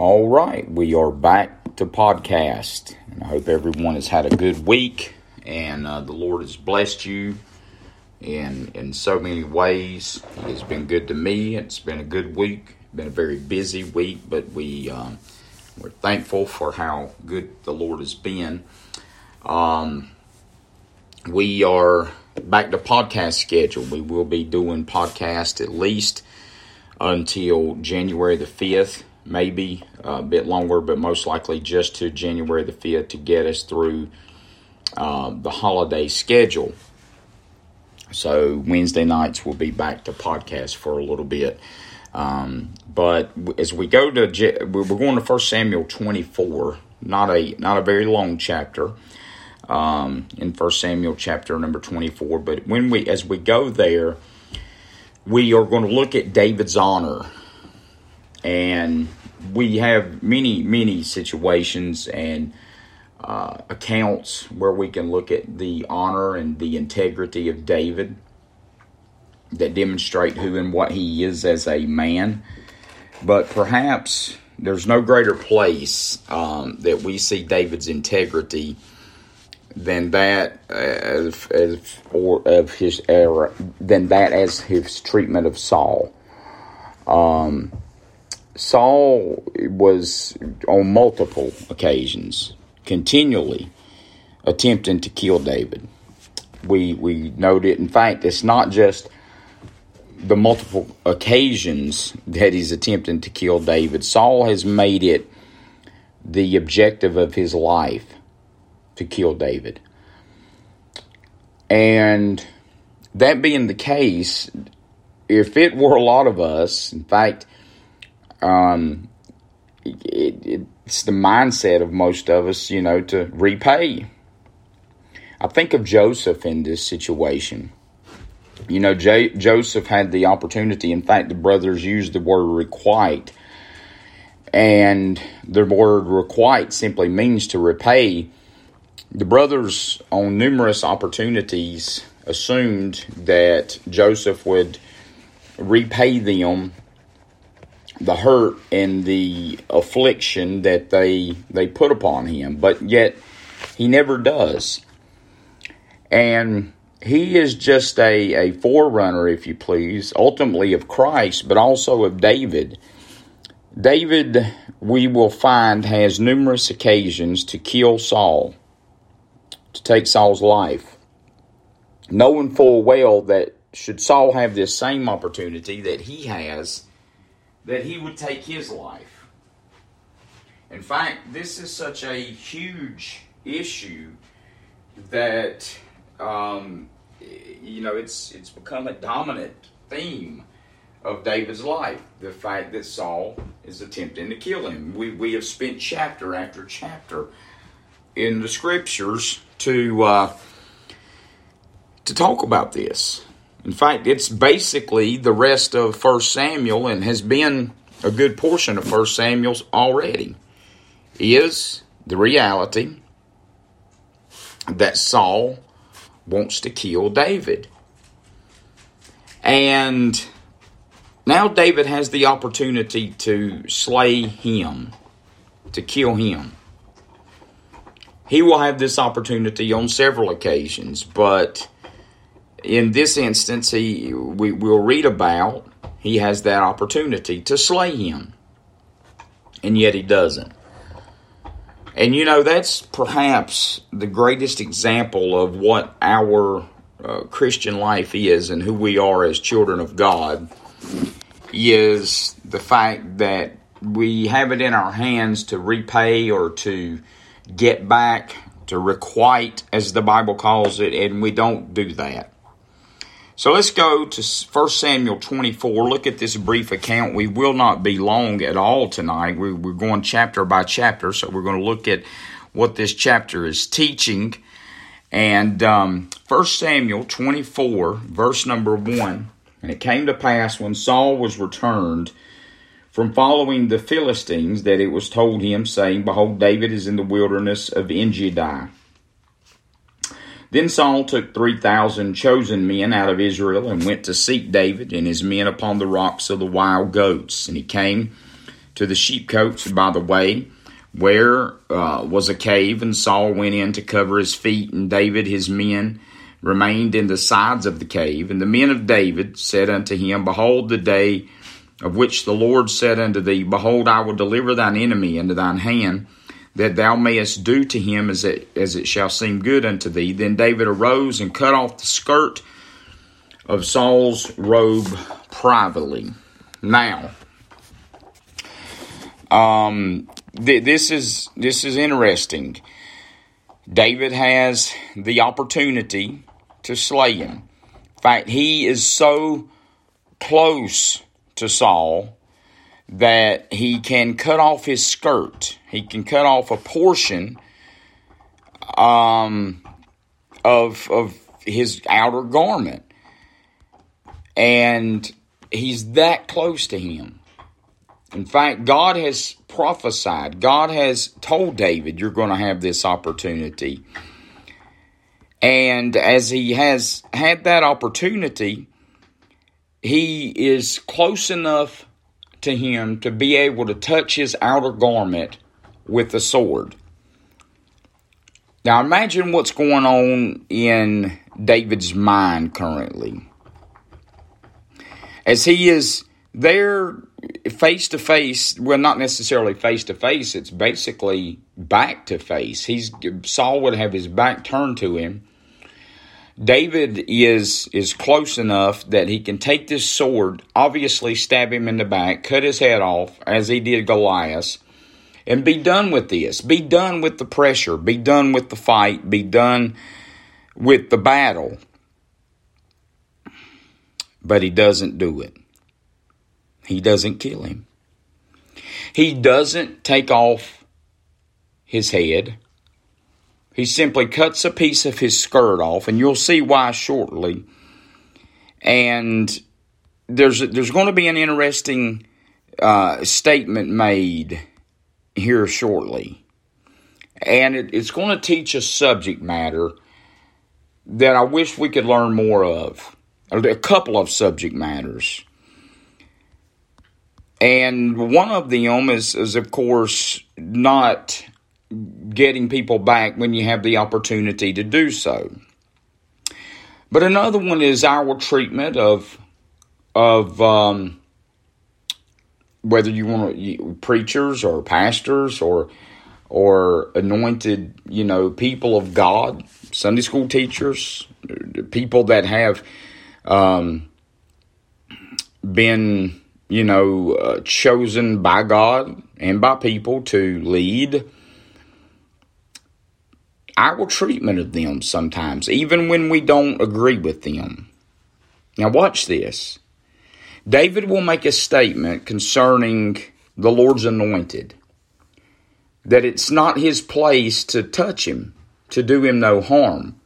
All right, we are back to podcast. And I hope everyone has had a good week and uh, the Lord has blessed you in in so many ways. He has been good to me. It's been a good week. Been a very busy week, but we um, we're thankful for how good the Lord has been. Um, we are back to podcast schedule. We will be doing podcast at least until January the fifth, maybe a bit longer, but most likely just to January the fifth to get us through uh, the holiday schedule. So Wednesday nights we'll be back to podcast for a little bit. Um, but as we go to we're going to First Samuel 24, not a not a very long chapter um, in First Samuel chapter number 24. But when we as we go there, we are going to look at David's honor, and we have many many situations and uh, accounts where we can look at the honor and the integrity of David that demonstrate who and what he is as a man. But perhaps there's no greater place um, that we see David's integrity than that as, or of his era than that as his treatment of Saul. Um, Saul was on multiple occasions continually attempting to kill David. We we note it. In fact, it's not just the multiple occasions that he's attempting to kill David. Saul has made it the objective of his life to kill David. And that being the case, if it were a lot of us, in fact, um, it, it, it's the mindset of most of us, you know, to repay. I think of Joseph in this situation. You know, J- Joseph had the opportunity. In fact, the brothers used the word requite. And the word requite simply means to repay. The brothers, on numerous opportunities, assumed that Joseph would repay them the hurt and the affliction that they they put upon him. But yet he never does. And he is just a, a forerunner if you please ultimately of christ but also of david. David we will find has numerous occasions to kill saul to take saul's life knowing full well that should saul have this same opportunity that he has that he would take his life. In fact, this is such a huge issue that um, you know it's it's become a dominant theme of David's life. The fact that Saul is attempting to kill him. We we have spent chapter after chapter in the scriptures to uh, to talk about this. In fact, it's basically the rest of First Samuel and has been a good portion of First Samuel's already. Is the reality that Saul wants to kill David. And now David has the opportunity to slay him, to kill him. He will have this opportunity on several occasions, but in this instance, he we will read about he has that opportunity to slay him, and yet he doesn't. And you know that's perhaps the greatest example of what our uh, Christian life is and who we are as children of God is the fact that we have it in our hands to repay or to get back, to requite, as the Bible calls it, and we don't do that. So let's go to 1 Samuel 24. Look at this brief account. We will not be long at all tonight. We're, going chapter by chapter, so we're going to look at what this chapter is teaching. And um, 1 Samuel 24, verse number 1. And it came to pass when Saul was returned from following the Philistines that it was told him, saying, Behold, David is in the wilderness of Engedi. Then Saul took 3,000 chosen men out of Israel and went to seek David and his men upon the rocks of the wild goats. And he came to the sheepcotes by the way, where uh, was a cave, and Saul went in to cover his feet, and David, his men, remained in the sides of the cave. And the men of David said unto him, Behold, the day of which the Lord said unto thee, Behold, I will deliver thine enemy into thine hand, that thou mayest do to him as it, as it shall seem good unto thee. Then David arose and cut off the skirt of Saul's robe privately. Now, um, th- this is this is interesting. David has the opportunity to slay him. In fact, he is so close to Saul that he can cut off his skirt. He can cut off a portion um, of of his outer garment, and he's that close to him. In fact, God has prophesied. God has told David, "You're going to have this opportunity." And as he has had that opportunity, he is close enough to him to be able to touch his outer garment with the sword. Now imagine what's going on in David's mind currently. As he is there face to face, well not necessarily face to face, it's basically back to face. He's Saul would have his back turned to him David is is close enough that he can take this sword, obviously stab him in the back, cut his head off, as he did Goliath, and be done with this. Be done with the pressure. Be done with the fight. Be done with the battle. But he doesn't do it. He doesn't kill him. He doesn't take off his head. He simply cuts a piece of his skirt off, and you'll see why shortly. And there's there's going to be an interesting uh, statement made here shortly, and it, it's going to teach a subject matter that I wish we could learn more of. A couple of subject matters. And one of them is, is of course, not getting people back when you have the opportunity to do so. But another one is our treatment of of um, whether you want to, preachers or pastors or or anointed, you know, people of God, Sunday school teachers, people that have um, been, you know, uh, chosen by God and by people to lead our treatment of them sometimes, even when we don't agree with them. Now, watch this. David will make a statement concerning the Lord's anointed that it's not his place to touch him, to do him no harm,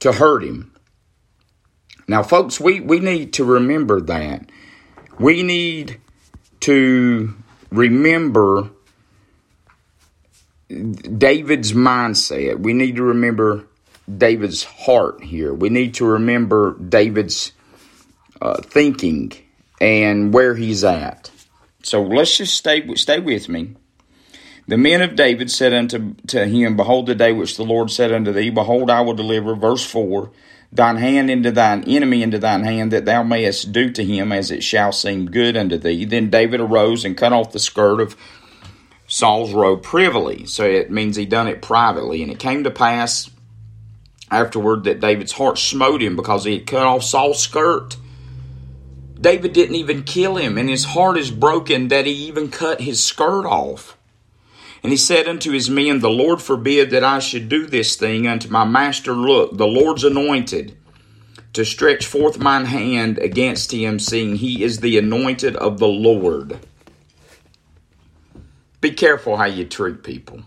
to hurt him. Now, folks, we, we need to remember that. We need to remember David's mindset. We need to remember David's heart here. We need to remember David's uh, thinking and where he's at. So let's just stay stay with me. The men of David said unto to him, Behold, the day which the Lord said unto thee, Behold, I will deliver, verse 4, thine hand into thine enemy into thine hand, that thou mayest do to him as it shall seem good unto thee. Then David arose and cut off the skirt of Saul's robe privily. So it means he done it privately. And it came to pass afterward that David's heart smote him because he had cut off Saul's skirt. David didn't even kill him, and his heart is broken that he even cut his skirt off. And he said unto his men, The Lord forbid that I should do this thing unto my master. Look, the Lord's anointed, to stretch forth mine hand against him, seeing he is the anointed of the Lord. Be careful how you treat people.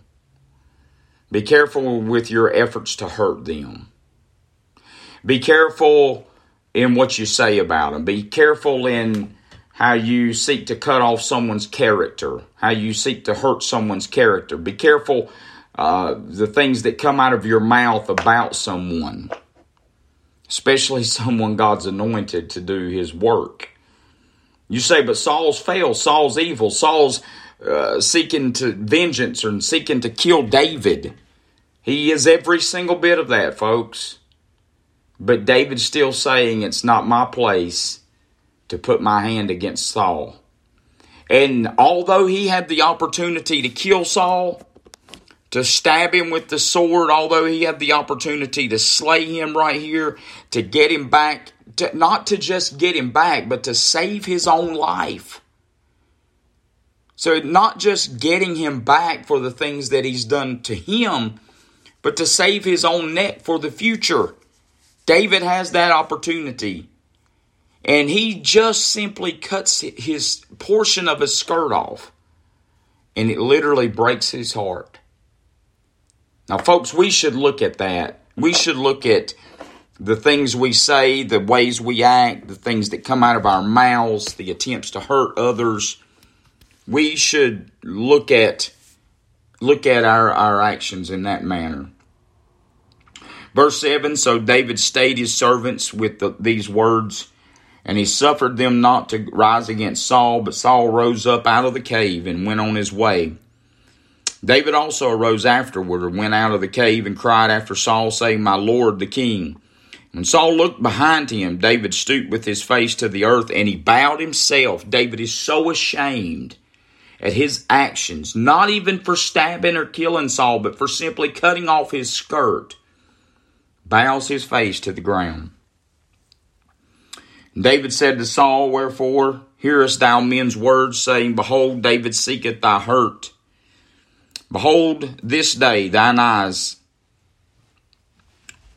Be careful with your efforts to hurt them. Be careful in what you say about them. Be careful in how you seek to cut off someone's character, how you seek to hurt someone's character. Be careful uh, the things that come out of your mouth about someone, especially someone God's anointed to do His work. You say, but Saul's failed. Saul's evil. Saul's uh, seeking to vengeance and seeking to kill David. He is every single bit of that, folks. But David's still saying it's not my place to put my hand against Saul. And although he had the opportunity to kill Saul, to stab him with the sword, although he had the opportunity to slay him right here, to get him back, to, not to just get him back, but to save his own life. So, not just getting him back for the things that he's done to him, but to save his own neck for the future. David has that opportunity. And he just simply cuts his portion of his skirt off. And it literally breaks his heart. Now, folks, we should look at that. We should look at the things we say, the ways we act, the things that come out of our mouths, the attempts to hurt others. We should look at look at our, our actions in that manner. Verse 7 So David stayed his servants with the, these words, and he suffered them not to rise against Saul, but Saul rose up out of the cave and went on his way. David also arose afterward and went out of the cave and cried after Saul, saying, My Lord the king. When Saul looked behind him, David stooped with his face to the earth and he bowed himself. David is so ashamed at his actions, not even for stabbing or killing Saul, but for simply cutting off his skirt, bows his face to the ground. David said to Saul, Wherefore hearest thou men's words, saying, Behold, David seeketh thy hurt. Behold, this day thine eyes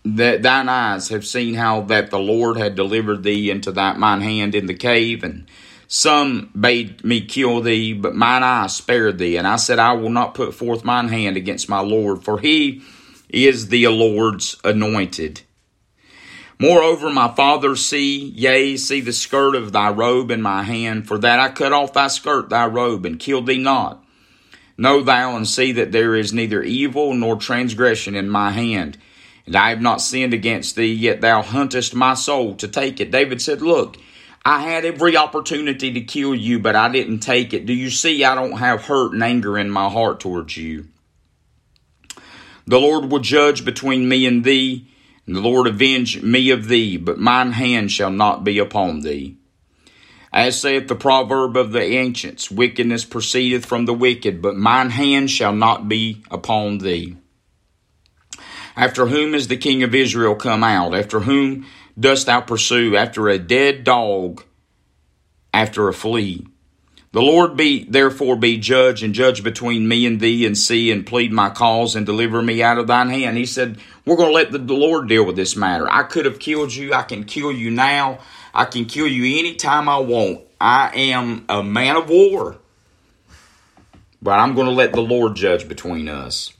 that thine eyes have seen how that the Lord had delivered thee into that mine hand in the cave, and some bade me kill thee, but mine eye spared thee. And I said, I will not put forth mine hand against my Lord, for he is the Lord's anointed. Moreover, my father, see, yea, see the skirt of thy robe in my hand, for that I cut off thy skirt, thy robe, and killed thee not. Know thou and see that there is neither evil nor transgression in my hand. And I have not sinned against thee, yet thou huntest my soul to take it. David said, Look, I had every opportunity to kill you, but I didn't take it. Do you see I don't have hurt and anger in my heart towards you? The Lord will judge between me and thee, and the Lord avenge me of thee, but mine hand shall not be upon thee. As saith the proverb of the ancients, wickedness proceedeth from the wicked, but mine hand shall not be upon thee. After whom is the king of Israel come out? After whom dost thou pursue? After a dead dog, after a flea. The Lord be therefore be judge and judge between me and thee, and see and plead my cause and deliver me out of thine hand. He said, We're going to let the, Lord deal with this matter. I could have killed you. I can kill you now. I can kill you anytime I want. I am a man of war. But I'm going to let the Lord judge between us.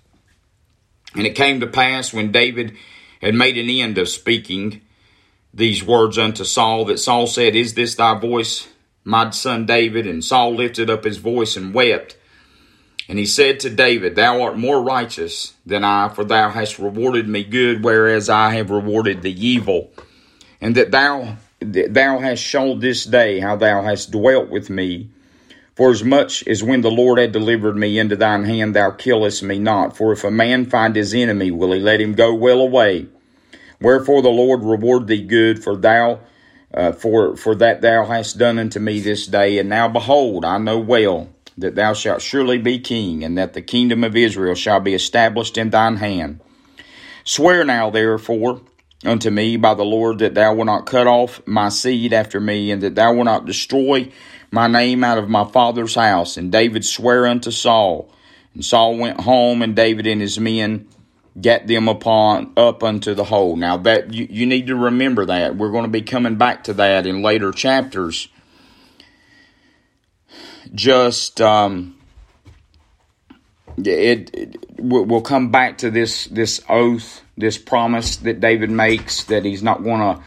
And it came to pass when David had made an end of speaking these words unto Saul that Saul said, Is this thy voice, my son David? And Saul lifted up his voice and wept. And he said to David, Thou art more righteous than I, for thou hast rewarded me good, whereas I have rewarded thee evil. And that thou thou hast shown this day how thou hast dwelt with me. For as much as when the Lord had delivered me into thine hand, thou killest me not. For if a man find his enemy, will he let him go well away? Wherefore the Lord reward thee good, for thou uh, for for that thou hast done unto me this day. And now behold, I know well that thou shalt surely be king, and that the kingdom of Israel shall be established in thine hand. Swear now, therefore, unto me by the Lord that thou wilt not cut off my seed after me, and that thou wilt not destroy my name out of my father's house. And David sware unto Saul. And Saul went home, and David and his men gat them upon up unto the hole. Now that you, you need to remember that. We're going to be coming back to that in later chapters. Just um it, it we'll come back to this this oath this promise that David makes that he's not going to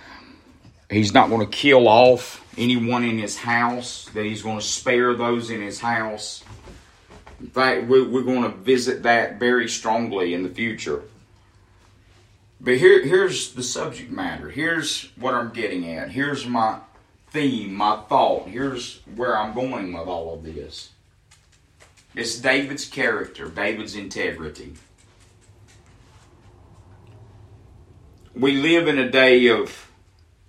he's not going to kill off anyone in his house, that he's going to spare those in his house. In fact, we're, we're going to visit that very strongly in the future. But here, here's the subject matter. Here's what I'm getting at. Here's my theme, my thought. Here's where I'm going with all of this. It's David's character, David's integrity. We live in a day of,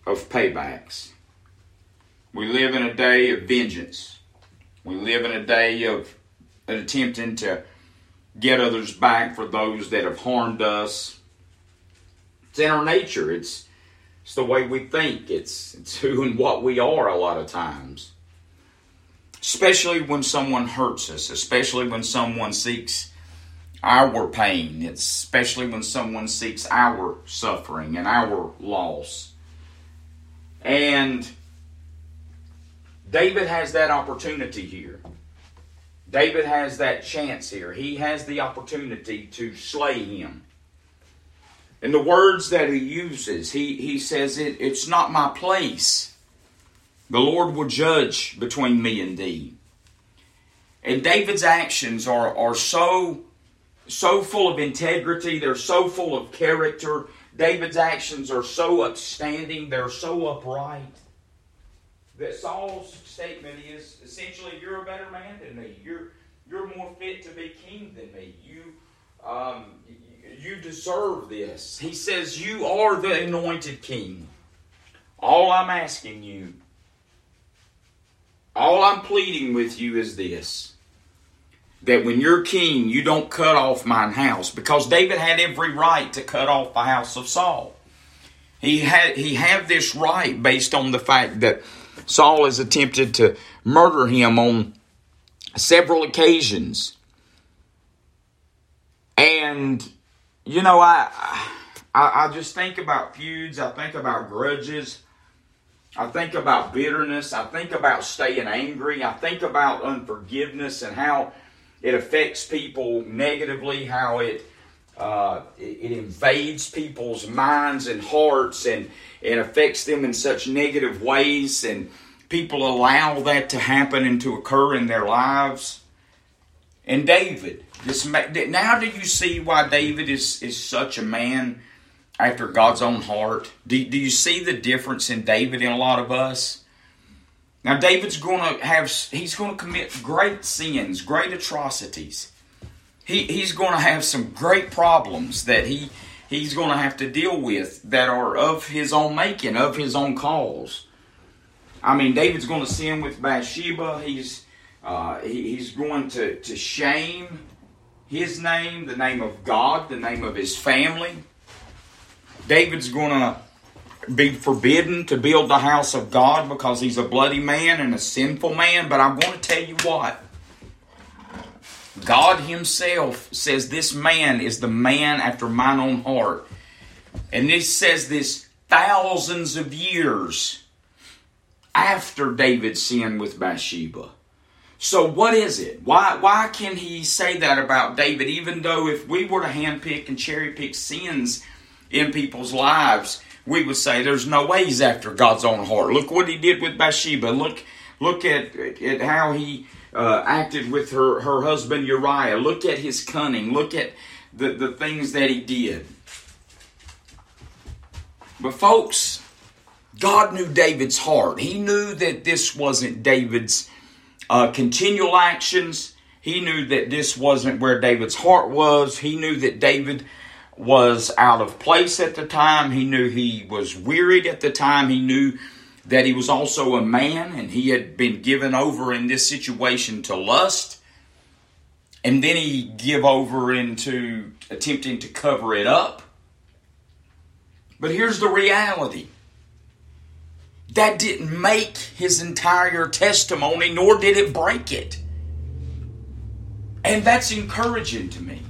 of paybacks. We live in a day of vengeance. We live in a day of attempting to get others back for those that have harmed us. It's in our nature. It's it's the way we think. It's it's who and what we are a lot of times. Especially when someone hurts us, especially when someone seeks our pain, it's especially when someone seeks our suffering and our loss. And David has that opportunity here. David has that chance here. He has the opportunity to slay him. And the words that he uses, he, he says, it, It's not my place. The Lord will judge between me and thee. And David's actions are, are so, so full of integrity, they're so full of character. David's actions are so upstanding, they're so upright that Saul's statement is essentially, "You're a better man than me. You're you're more fit to be king than me. You um, you deserve this." He says, "You are the anointed king. All I'm asking you, all I'm pleading with you is this." That when you're king, you don't cut off mine house, because David had every right to cut off the house of Saul. He had he had this right based on the fact that Saul has attempted to murder him on several occasions. And, you know, I, I, I just think about feuds, I think about grudges. I think about bitterness. I think about staying angry. I think about unforgiveness and how it affects people negatively, how it uh, it, it, invades people's minds and hearts and, and affects them in such negative ways. And people allow that to happen and to occur in their lives. And David, this now do you see why David is, is such a man after God's own heart? Do, do you see the difference in David in a lot of us? Now David's going to have he's going to commit great sins, great atrocities he, he's going to have some great problems that he he's going to have to deal with that are of his own making, of his own cause. I mean, David's going to sin with Bathsheba. He's uh, he, he's going to, to shame his name, the name of God, the name of his family. David's going to be forbidden to build the house of God because he's a bloody man and a sinful man. But I'm going to tell you what God Himself says this man is the man after mine own heart. And He says this thousands of years after David sinned with Bathsheba. So what is it? Why why can he say that about David even though if we were to handpick and cherry pick sins in people's lives, we would say there's no ways after God's own heart. Look what he did with Bathsheba. Look look at, at how he uh, acted with her, her husband Uriah. Look at his cunning. Look at the, the things that he did. But, folks, God knew David's heart. He knew that this wasn't David's uh, continual actions. He knew that this wasn't where David's heart was. He knew that David was out of place at the time. He knew he was wearied at the time. He knew that he was also a man and he had been given over in this situation to lust. And then he give over into attempting to cover it up. But here's the reality. That didn't make his entire testimony, nor did it break it. And that's encouraging to me.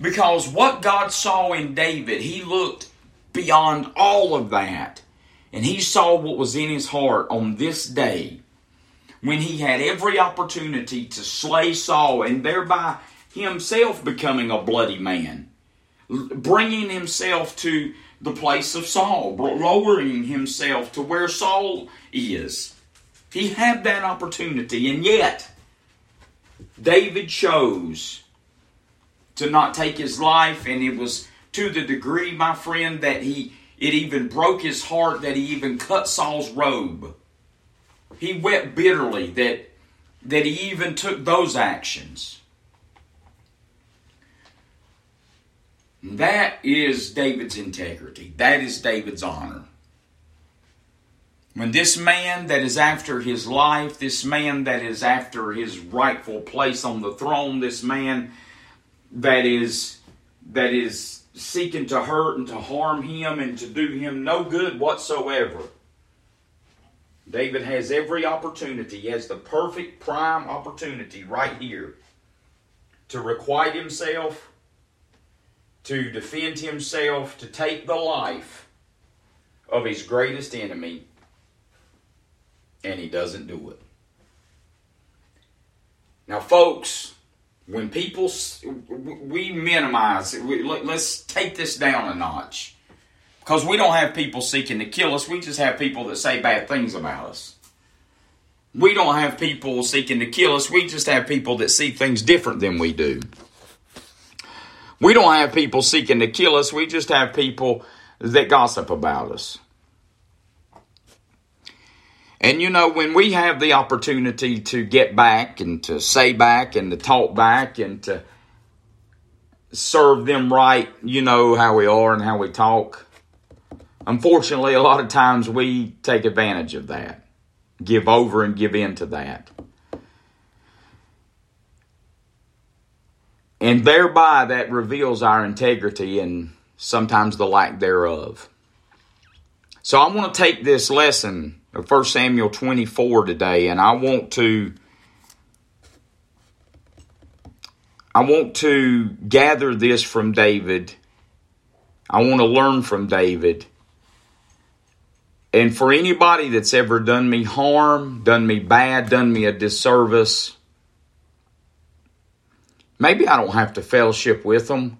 Because what God saw in David, he looked beyond all of that and he saw what was in his heart on this day when he had every opportunity to slay Saul and thereby himself becoming a bloody man, bringing himself to the place of Saul, lowering himself to where Saul is. He had that opportunity, and yet David chose to not take his life, and it was to the degree, my friend, that he it even broke his heart that he even cut Saul's robe. He wept bitterly that, that he even took those actions. That is David's integrity. That is David's honor. When this man that is after his life, this man that is after his rightful place on the throne, this man that is that is seeking to hurt and to harm him and to do him no good whatsoever. David has every opportunity, he has the perfect prime opportunity right here to requite himself, to defend himself, to take the life of his greatest enemy, and he doesn't do it. Now, folks, when people we minimize we, let's take this down a notch. Because we don't have people seeking to kill us we just have people that say bad things about us. We don't have people seeking to kill us we just have people that see things different than we do. We don't have people seeking to kill us we just have people that gossip about us and you know, when we have the opportunity to get back and to say back and to talk back and to serve them right, you know how we are and how we talk. Unfortunately, a lot of times we take advantage of that, give over and give in to that. And thereby that reveals our integrity and sometimes the lack thereof. So I want to take this lesson 1 Samuel 24 today, and I want to I want to gather this from David. I want to learn from David. And for anybody that's ever done me harm, done me bad, done me a disservice, maybe I don't have to fellowship with them,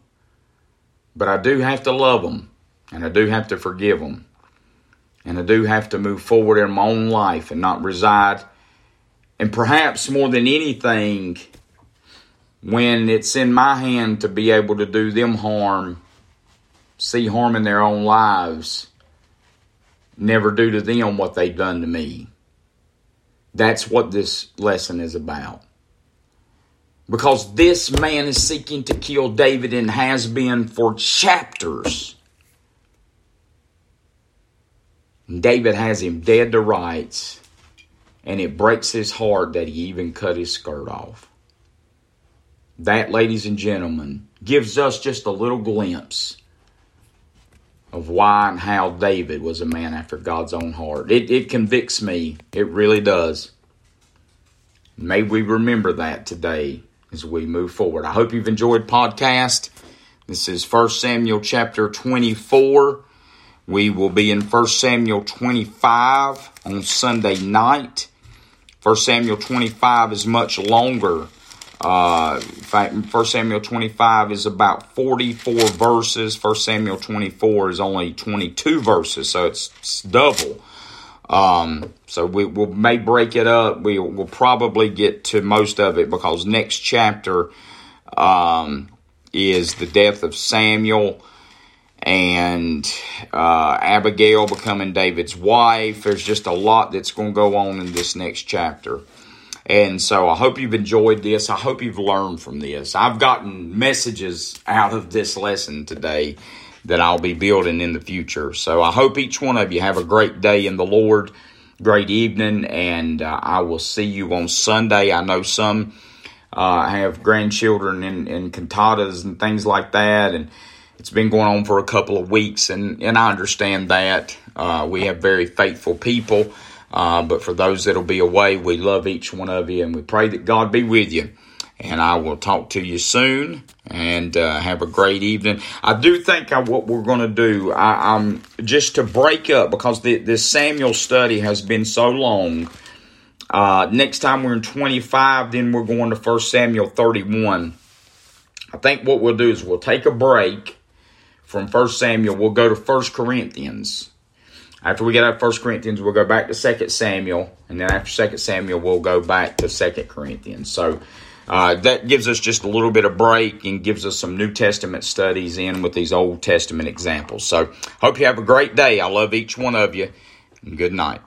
but I do have to love them and I do have to forgive them. And I do have to move forward in my own life and not reside. And perhaps more than anything, when it's in my hand to be able to do them harm, see harm in their own lives, never do to them what they've done to me. That's what this lesson is about. Because this man is seeking to kill David and has been for chapters. David has him dead to rights, and it breaks his heart that he even cut his skirt off. That, ladies and gentlemen, gives us just a little glimpse of why and how David was a man after God's own heart. It, it convicts me. It really does. May we remember that today as we move forward. I hope you've enjoyed podcast. This is 1 Samuel chapter 24. We will be in 1 Samuel 25 on Sunday night. 1 Samuel 25 is much longer. Uh, in fact, 1 Samuel 25 is about 44 verses. 1 Samuel 24 is only 22 verses, so it's, it's double. Um, so we will may break it up. We will probably get to most of it because next chapter um, is the death of Samuel and uh, Abigail becoming David's wife. There's just a lot that's going to go on in this next chapter. And so I hope you've enjoyed this. I hope you've learned from this. I've gotten messages out of this lesson today that I'll be building in the future. So I hope each one of you have a great day in the Lord, great evening, and uh, I will see you on Sunday. I know some uh, have grandchildren in cantatas and things like that, and it's been going on for a couple of weeks, and, and I understand that. Uh, we have very faithful people, uh, but for those that'll be away, we love each one of you, and we pray that God be with you. And I will talk to you soon, and uh, have a great evening. I do think I, what we're going to do, I, am just to break up because the, this Samuel study has been so long. Uh, next time we're in 25, then we're going to 1 Samuel 31. I think what we'll do is we'll take a break from 1 Samuel, we'll go to 1 Corinthians. After we get out of 1 Corinthians, we'll go back to 2 Samuel. And then after 2 Samuel, we'll go back to 2 Corinthians. So uh, that gives us just a little bit of break and gives us some New Testament studies in with these Old Testament examples. So, hope you have a great day. I love each one of you. Good night.